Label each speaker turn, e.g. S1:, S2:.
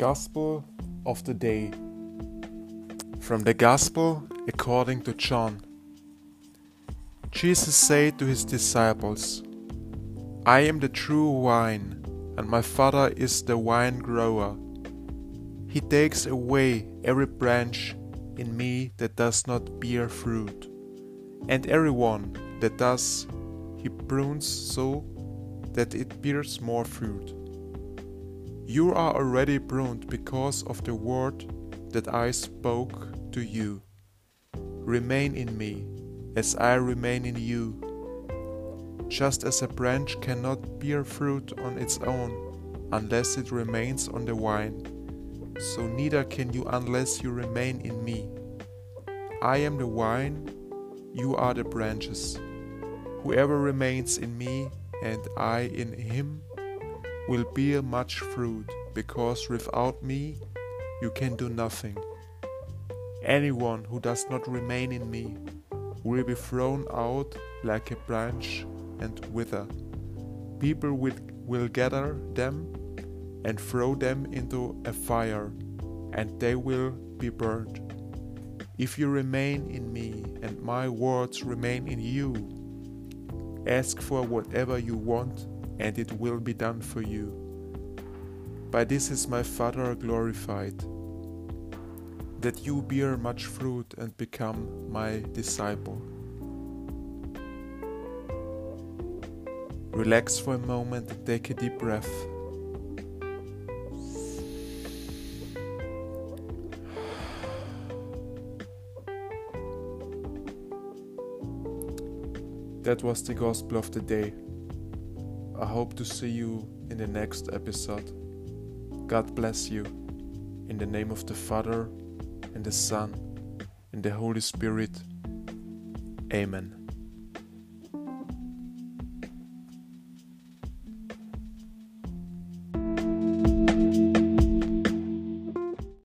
S1: Gospel of the Day From the Gospel according to John. Jesus said to his disciples, I am the true vine, and my Father is the vine grower. He takes away every branch in me that does not bear fruit, and every one that does, he prunes so that it bears more fruit. You are already pruned because of the word that I spoke to you. Remain in me, as I remain in you. Just as a branch cannot bear fruit on its own unless it remains on the vine, so neither can you unless you remain in me. I am the vine, you are the branches. Whoever remains in me and I in him will bear much fruit, because without me you can do nothing. Anyone who does not remain in me will be thrown out like a branch and wither. People will, will gather them and throw them into a fire, and they will be burned. If you remain in me and my words remain in you, ask for whatever you want and it will be done for you. By this is my Father glorified, that you bear much fruit and become my disciple. Relax for a moment and take a deep breath. That was the Gospel of the Day. I hope to see you in the next episode. God bless you. In the name of the Father, and the Son, and the Holy Spirit. Amen.